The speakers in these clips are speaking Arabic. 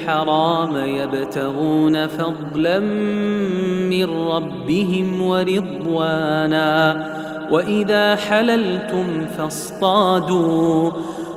الحرام يبتغون فضلا من ربهم ورضوانا. وإذا حللتم فاصطادوا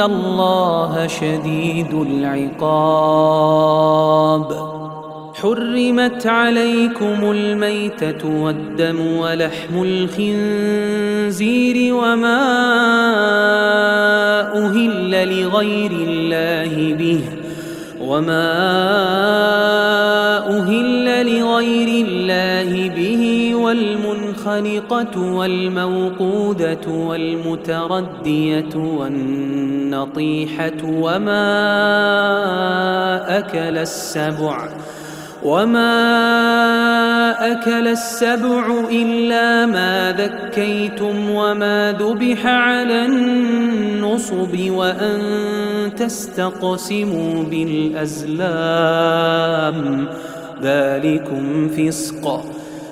الله شديد العقاب حرمت عليكم الميتة والدم ولحم الخنزير وما أهل لغير الله به وما أهل لغير الله به والمنخنقة والموقودة والمتردية والنطيحة وما أكل السبع وما أكل السبع إلا ما ذكيتم وما ذبح على النصب وأن تستقسموا بالأزلام. ذلكم فسق.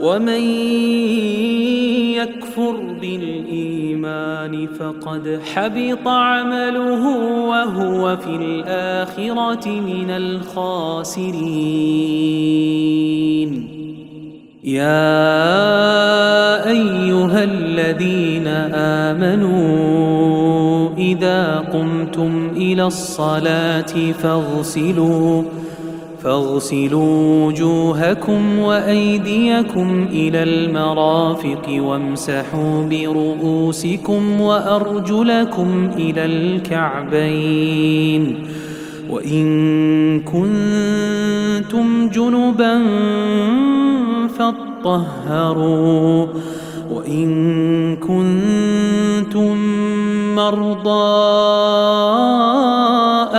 ومن يكفر بالإيمان فقد حبط عمله وهو في الآخرة من الخاسرين. يا أيها الذين آمنوا إذا قمتم إلى الصلاة فاغسلوا فاغسلوا وجوهكم وأيديكم إلى المرافق وامسحوا برؤوسكم وأرجلكم إلى الكعبين وإن كنتم جنبا فاطهروا وإن كنتم مرضى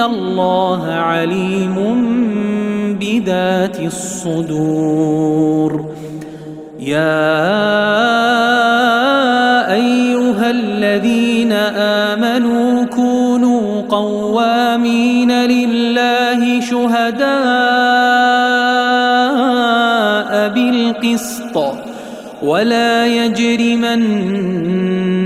الله عليم بذات الصدور يا أيها الذين آمنوا كونوا قوامين لله شهداء بالقسط ولا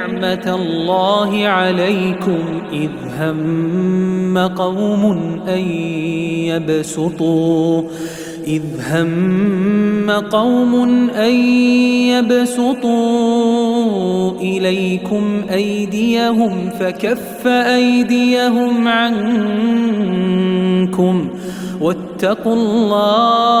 نعمة الله عليكم إذ هم قوم أن يبسطوا إذ هم قوم أن يبسطوا إليكم أيديهم فكف أيديهم عنكم واتقوا الله.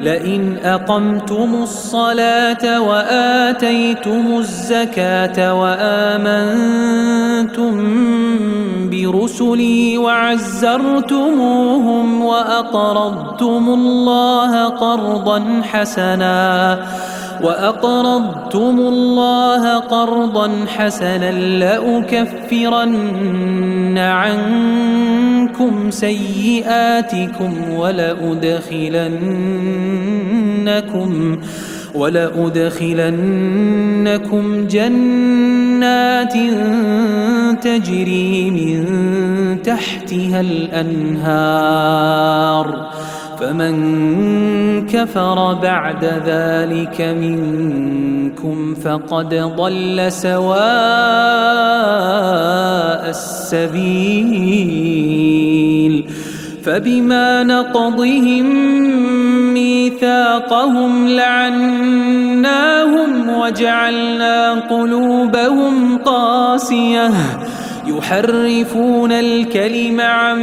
لئن أقمتم الصلاة وآتيتم الزكاة وآمنتم برسلي وعزرتموهم وأقرضتم الله قرضا حسنا وأقرضتم الله قرضا حسنا لأكفرن عنكم سيئاتكم ولأدخلنكم ولأدخلنكم جنات تجري من تحتها الأنهار فمن كفر بعد ذلك منكم فقد ضل سواء السبيل. فبما نقضهم ميثاقهم لعناهم وجعلنا قلوبهم قاسية. يحرفون الكلم عن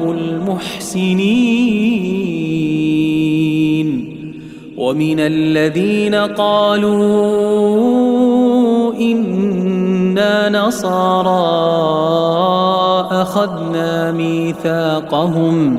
المحسنين ومن الذين قالوا إنا نصارى أخذنا ميثاقهم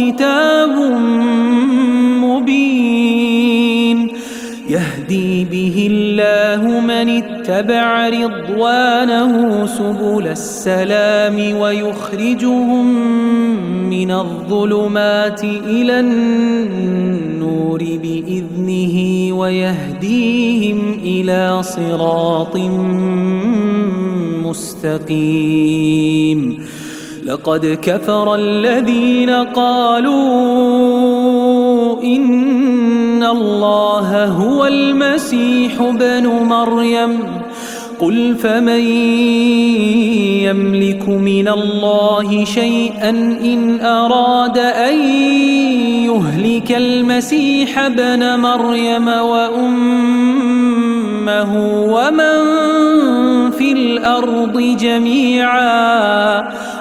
وكتاب مبين يهدي به الله من اتبع رضوانه سبل السلام ويخرجهم من الظلمات إلى النور بإذنه ويهديهم إلى صراط مستقيم لقد كفر الذين قالوا إن الله هو المسيح بن مريم. قل فمن يملك من الله شيئا إن أراد أن يهلك المسيح بن مريم وأمه ومن في الأرض جميعا.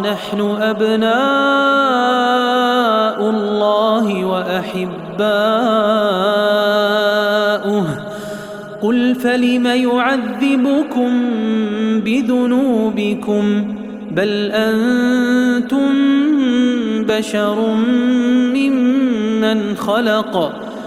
نحن أبناء الله وأحباؤه. قل فلم يعذبكم بذنوبكم بل أنتم بشر ممن خلق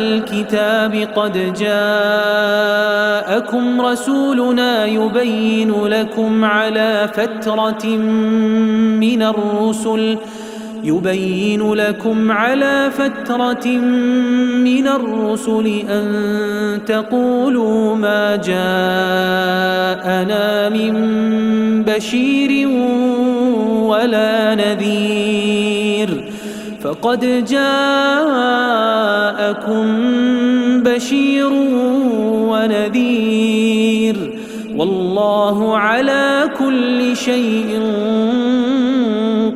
الكتاب قد جاءكم رسولنا يبين لكم على فترة من الرسل يبين لكم على فترة من الرسل أن تقولوا ما جاءنا من بشير ولا نذير. فقد جاءكم بشير ونذير. والله على كل شيء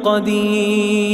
قدير.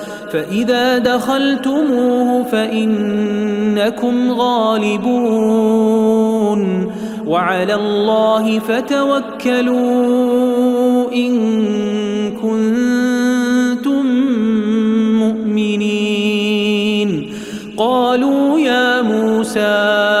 فإذا دخلتموه فإنكم غالبون وعلى الله فتوكلوا إن كنتم مؤمنين. قالوا يا موسى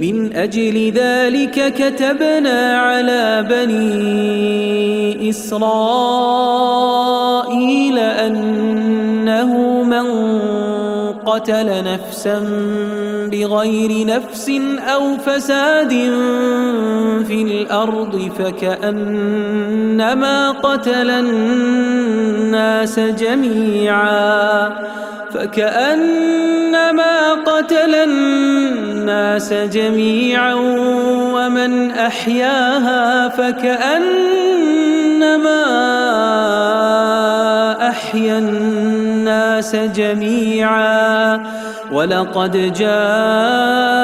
من أجل ذلك كتبنا على بني إسرائيل أنه من قتل نفسا بغير نفس أو فساد في الأرض فكأنما قتل الناس جميعا فكأنما قتل الناس جميعا ومن أحياها فكأنما أحيا الناس جميعا ولقد جاءتهم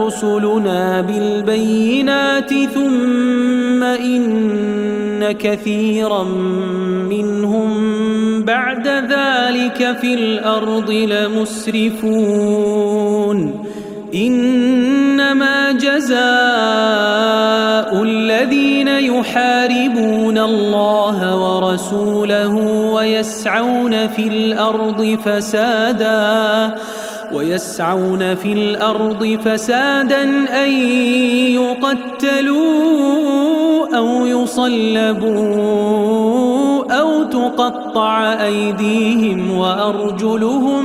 رسلنا بالبينات ثم إن كثيرا منهم بعد ذلك في الأرض لمسرفون إنما جزاء الذين يحاربون الله ورسوله ويسعون في الأرض فسادا ويسعون في الأرض فسادا أن يقتلوا أو يصلبوا أو تقطع أيديهم وأرجلهم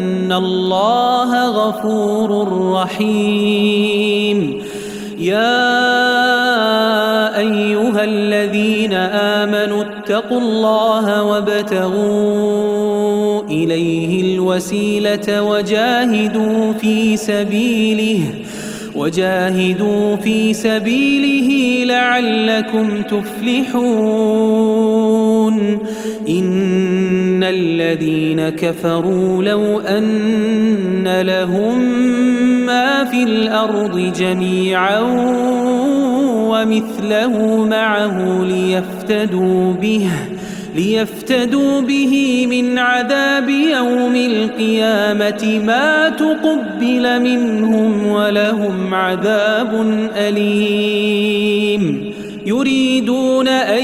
الله غفور رحيم. يا أيها الذين آمنوا اتقوا الله وابتغوا إليه الوسيلة وجاهدوا في سبيله وجاهدوا في سبيله لعلكم تفلحون. إن الذين كفروا لو أن لهم ما في الأرض جميعا ومثله معه ليفتدوا به ليفتدوا به من عذاب يوم القيامة ما تقبل منهم ولهم عذاب أليم. يريدون أن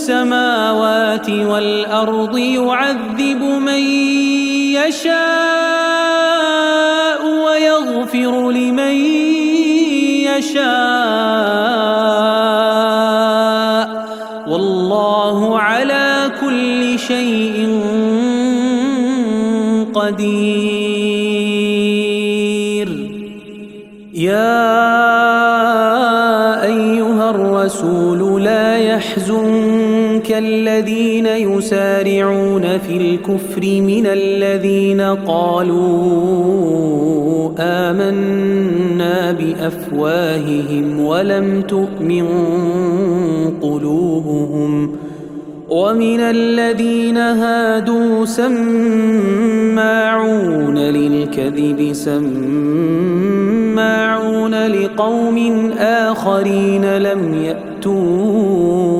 السماوات والأرض يعذب من يشاء ويغفر لمن يشاء. يحزنك الذين يسارعون في الكفر من الذين قالوا آمنا بأفواههم ولم تؤمن قلوبهم ومن الذين هادوا سماعون للكذب سماعون لقوم آخرين لم يأتوك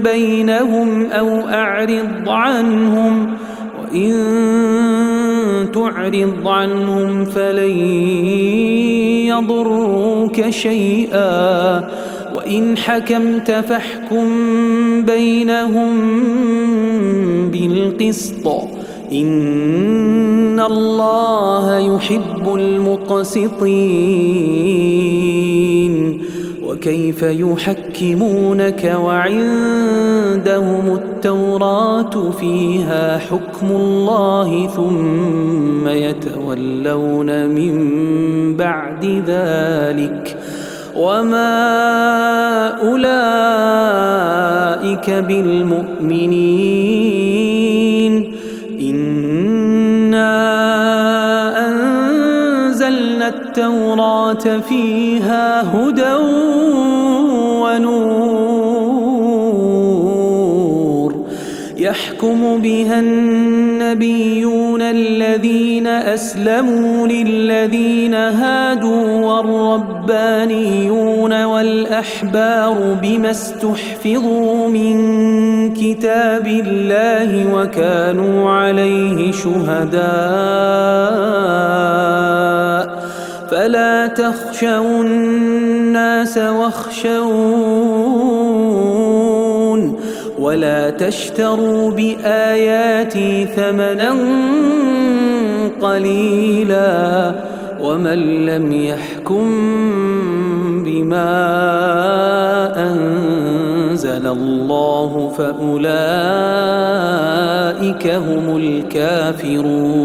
بينهم أو أعرض عنهم وإن تعرض عنهم فلن يضروك شيئا وإن حكمت فاحكم بينهم بالقسط إن الله يحب المقسطين وكيف يحكمونك وعندهم التوراة فيها حكم الله ثم يتولون من بعد ذلك وما أولئك بالمؤمنين إنا أنزلنا التوراة فيها هدى ونور يحكم بها النبيون الذين أسلموا للذين هادوا والربانيون والأحبار بما استحفظوا من كتاب الله وكانوا عليه شهداء. فلا تخشوا الناس واخشون ولا تشتروا بآياتي ثمنا قليلا ومن لم يحكم بما أنزل الله فأولئك هم الكافرون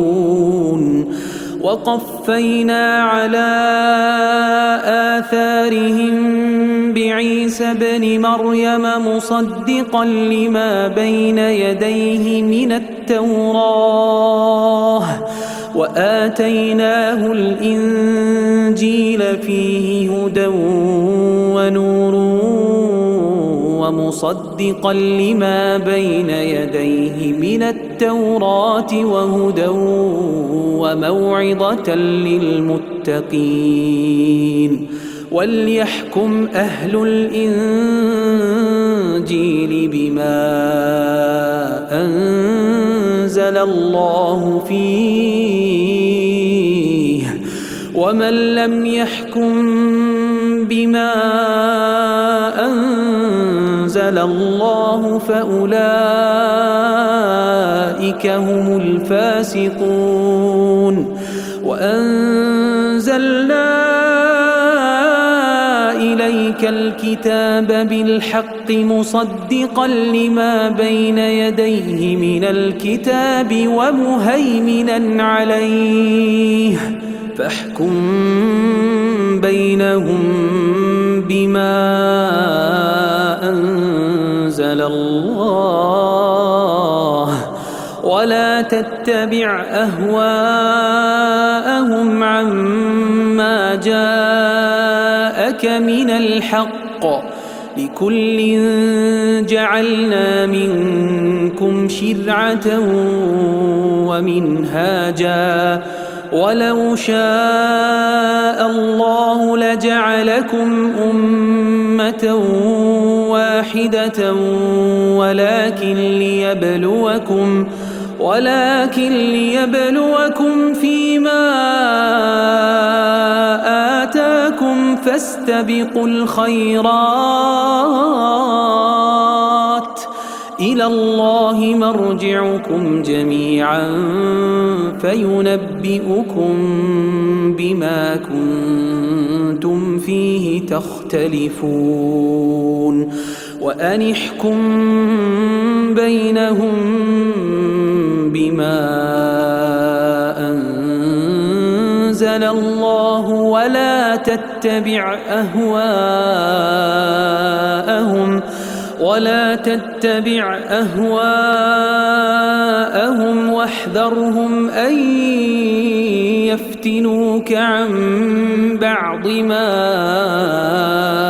وقفينا على آثارهم بعيسى ابن مريم مصدقا لما بين يديه من التوراة وآتيناه الإنجيل فيه هدى ونور ومصدقا لما بين يديه من التوراة وهدى وموعظة للمتقين وليحكم أهل الإنجيل بما أنزل الله فيه ومن لم يحكم بما الله فأولئك هم الفاسقون. وأنزلنا إليك الكتاب بالحق مصدقا لما بين يديه من الكتاب ومهيمنا عليه. فاحكم بينهم بما أنزل الله ولا تتبع أهواءهم عما جاءك من الحق لكل جعلنا منكم شرعة ومنهاجا ولو شاء الله لجعلكم أمة واحدة ولكن ليبلوكم ولكن ليبلوكم فيما آتاكم فاستبقوا الخيرات. إلى الله مرجعكم جميعا فينبئكم بما كنتم فيه تختلفون وأنحكم بينهم بما أنزل الله ولا تتبع أهواءهم ولا تتبع أهواءهم واحذرهم أن يفتنوك عن بعض ما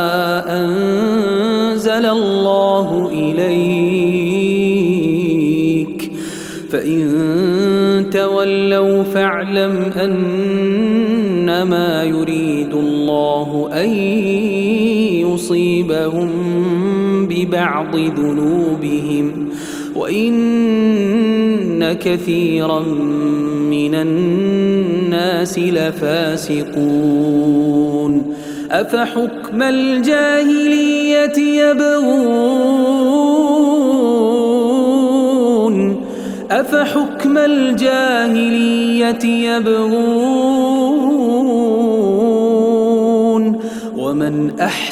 ببعض ذنوبهم وإن كثيرا من الناس لفاسقون أفحكم الجاهلية يبغون أفحكم الجاهلية يبغون ومن أحسن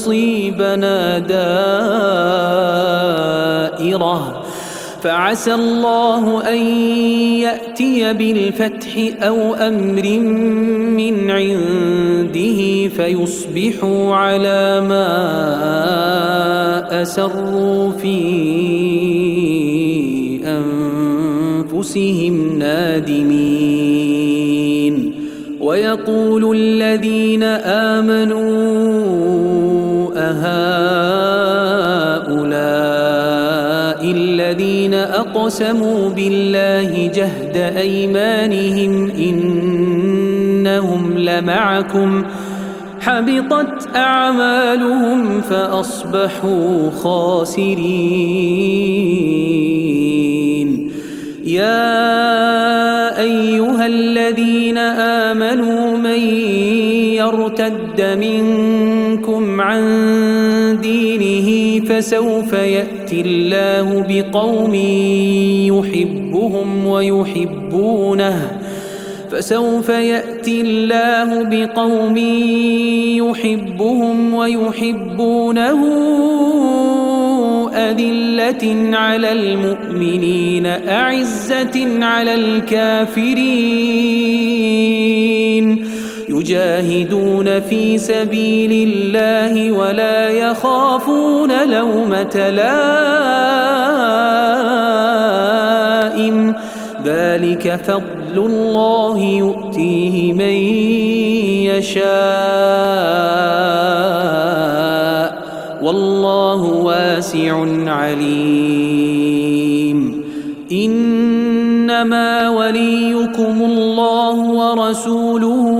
تصيبنا دائرة. فعسى الله أن يأتي بالفتح أو أمر من عنده فيصبحوا على ما أسروا في أنفسهم نادمين. ويقول الذين آمنوا أهؤلاء الذين أقسموا بالله جهد أيمانهم إنهم لمعكم حبطت أعمالهم فأصبحوا خاسرين. يا أيها الذين آمنوا من يرتد منكم عن دينه فسوف يأتي الله بقوم يحبهم ويحبونه. فسوف يأتي الله بقوم يحبهم ويحبونه أذلة على المؤمنين أعزة على الكافرين. يجاهدون في سبيل الله ولا يخافون لومة لائم. ذلك فضل الله يؤتيه من يشاء. والله واسع عليم. إنما وليكم الله ورسوله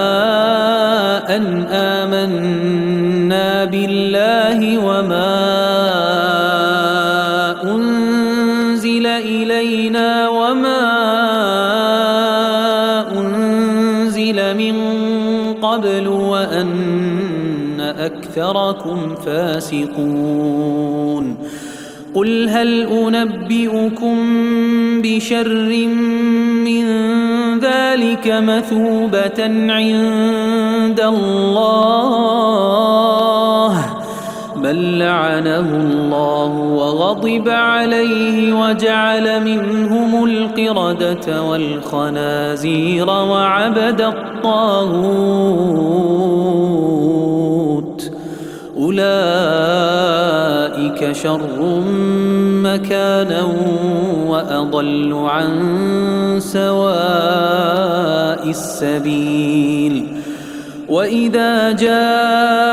اكثركم فاسقون قل هل انبئكم بشر من ذلك مثوبه عند الله بل لعنه الله وغضب عليه وجعل منهم القرده والخنازير وعبد الطاغوت اولئك شر مكانا وأضل عن سواء السبيل. وإذا جاءوكم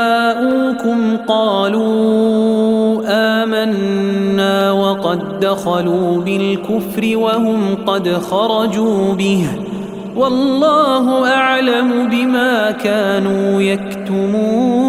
قالوا آمنا وقد دخلوا بالكفر وهم قد خرجوا به. والله أعلم بما كانوا يكتمون.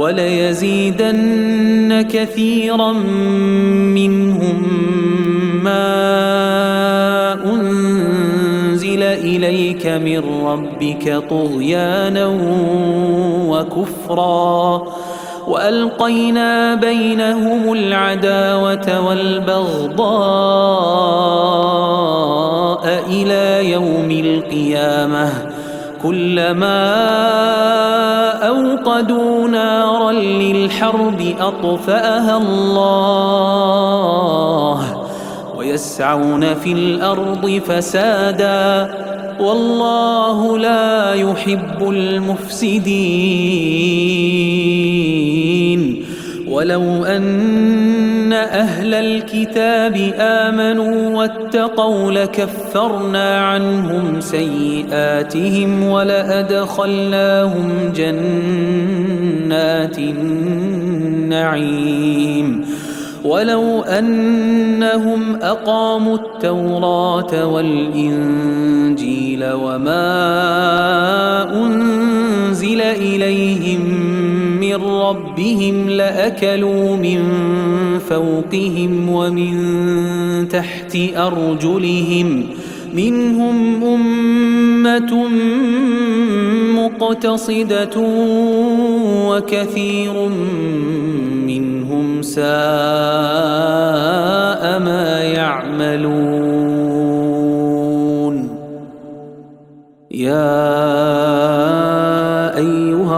وليزيدن كثيرا منهم ما أنزل إليك من ربك طغيانا وكفرا وألقينا بينهم العداوة والبغضاء إلى يوم القيامة كلما اوقدوا نارا للحرب أطفأها الله ويسعون في الأرض فسادا والله لا يحب المفسدين ولو ان أهل الكتاب امنوا واتقوا لكفرنا عنهم سيئاتهم ولادخلناهم جنات النعيم ولو انهم اقاموا التوراه والانجيل وما انزل اليهم من ربهم لأكلوا من فوقهم ومن تحت أرجلهم منهم أمة مقتصدة وكثير منهم ساء ما يعملون. يا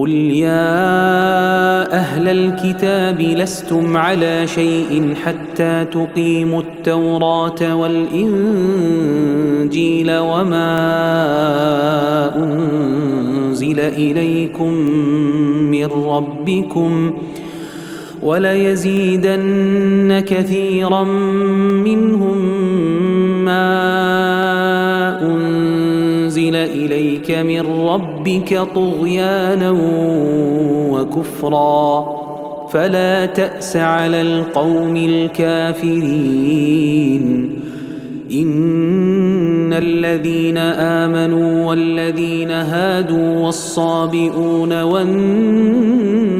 قل يا أهل الكتاب لستم على شيء حتى تقيموا التوراة والإنجيل وما أنزل إليكم من ربكم وليزيدن كثيرا منهم ما أنزل إليك من ربك طغيانا وكفرا. فلا تأس على القوم الكافرين. إن الذين آمنوا والذين هادوا والصابئون والنصارى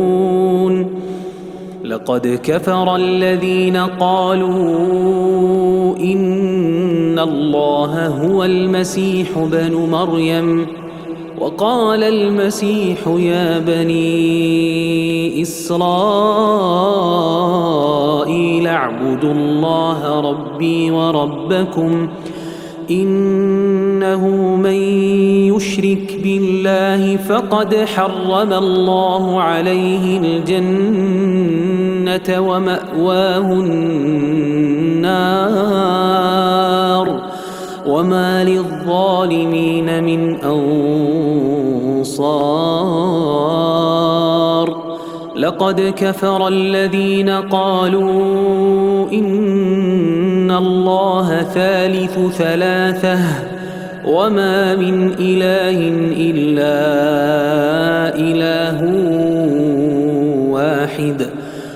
لقد كفر الذين قالوا إن الله هو المسيح بن مريم وقال المسيح يا بني إسرائيل اعبدوا الله ربي وربكم إنه من يشرك بالله فقد حرم الله عليه الجنة ومأواه النار وما للظالمين من أنصار لقد كفر الذين قالوا إن الله ثالث ثلاثة وما من إله إلا إله واحد.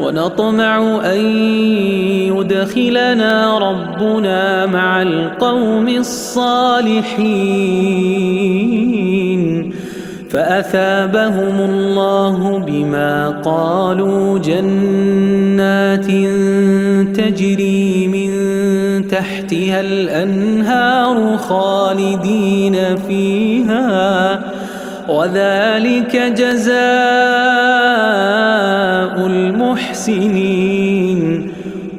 ونطمع أن يدخلنا ربنا مع القوم الصالحين. فأثابهم الله بما قالوا جنات تجري من تحتها الأنهار خالدين فيها. وذلك جزاء المحسنين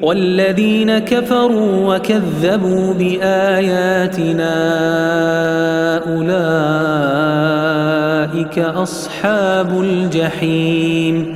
والذين كفروا وكذبوا بآياتنا أولئك أصحاب الجحيم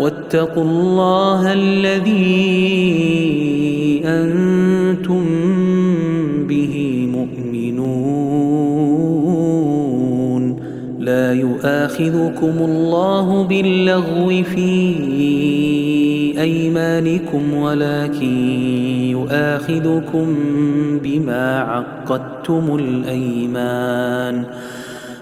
واتقوا الله الذي أنتم به مؤمنون. لا يؤاخذكم الله باللغو في أيمانكم ولكن يؤاخذكم بما عقدتم الأيمان.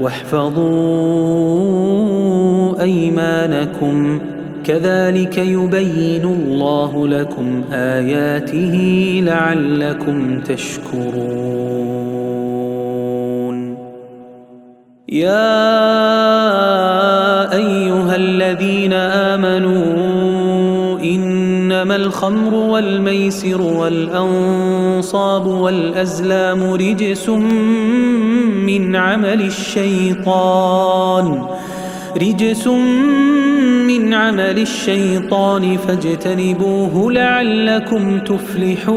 واحفظوا أيمانكم. كذلك يبين الله لكم آياته لعلكم تشكرون. يا أيها الذين آمنوا إنما الخمر والميسر والأنصاب والأزلام رجس من عمل الشيطان رجس من عمل الشيطان فاجتنبوه لعلكم تفلحون.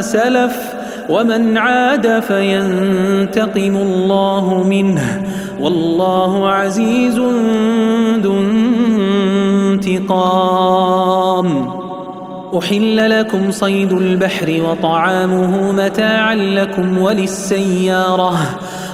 سلف ومن عاد فينتقم الله منه والله عزيز ذو انتقام. أحل لكم صيد البحر وطعامه متاعا لكم وللسيارة.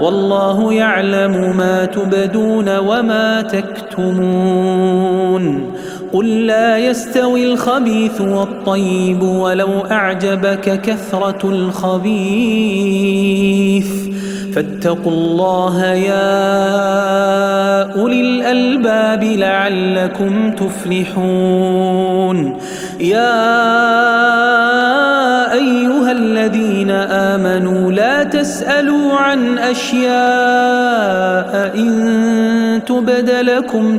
والله يعلم ما تبدون وما تكتمون. قل لا يستوي الخبيث والطيب ولو أعجبك كثرة الخبيث. فاتقوا الله يا أولي الألباب لعلكم تفلحون. يا أيها الذين آمنوا لا تسألوا عن أشياء إن تبد لكم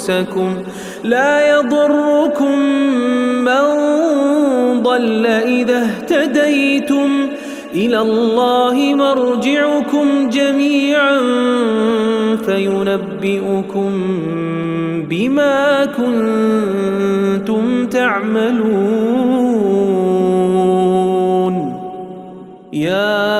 أنفسكم لا يضركم من ضل إذا اهتديتم إلى الله مرجعكم جميعا فينبئكم بما كنتم تعملون. يا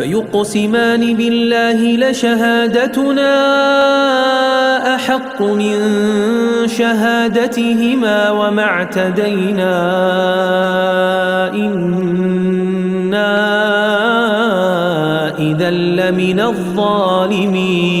فيقسمان بالله لشهادتنا أحق من شهادتهما وما اعتدينا إنا إذا لمن الظالمين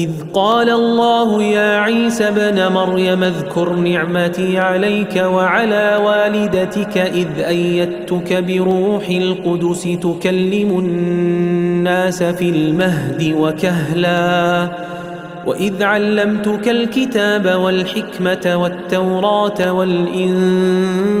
إذ قال الله يا عيسى ابن مريم اذكر نعمتي عليك وعلى والدتك إذ أيدتك بروح القدس تكلم الناس في المهد وكهلا وإذ علمتك الكتاب والحكمة والتوراة والإنجيل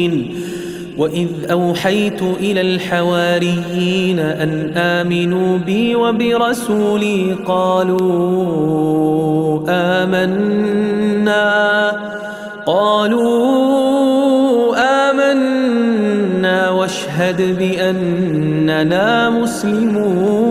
وإذ أوحيت إلى الحواريين أن آمنوا بي وبرسولي قالوا آمنا قالوا آمنا واشهد بأننا مسلمون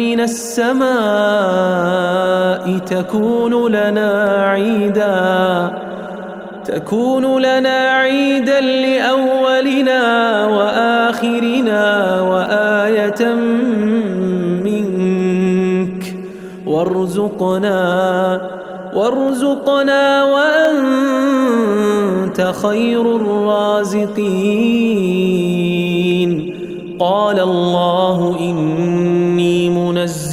السماء تكون لنا عيدا تكون لنا عيدا لأولنا وآخرنا وآية منك. وارزقنا وارزقنا وأنت خير الرازقين. قال الله إني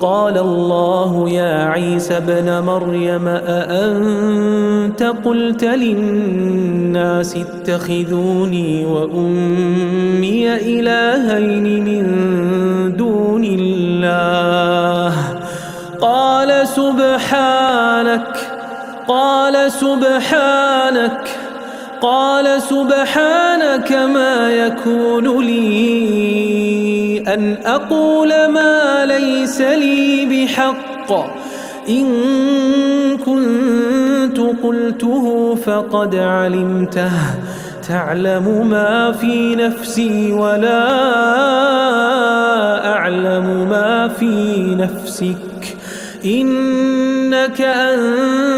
قال الله يا عيسى ابن مريم أأنت قلت للناس اتخذوني وأمي إلهين من دون الله؟ قال سبحانك قال سبحانك قال سبحانك ما يكون لي أن أقول ما ليس لي بحق. إن كنت قلته فقد علمته. تعلم ما في نفسي ولا أعلم ما في نفسك. إنك أنت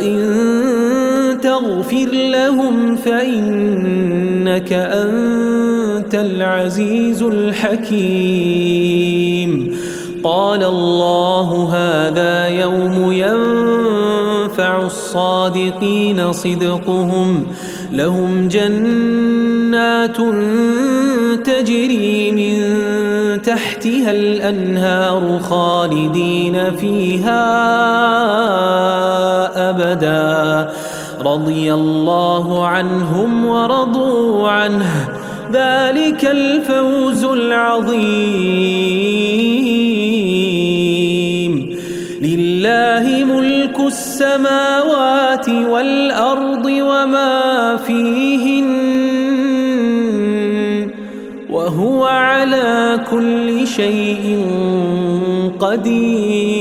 وإن فاغفر لهم فإنك أنت العزيز الحكيم قال الله هذا يوم ينفع الصادقين صدقهم لهم جنات تجري من تحتها الأنهار خالدين فيها أبدا. رضي الله عنهم ورضوا عنه. ذلك الفوز العظيم. لله ملك السماوات والأرض وما فيهن على كل شيء قدير.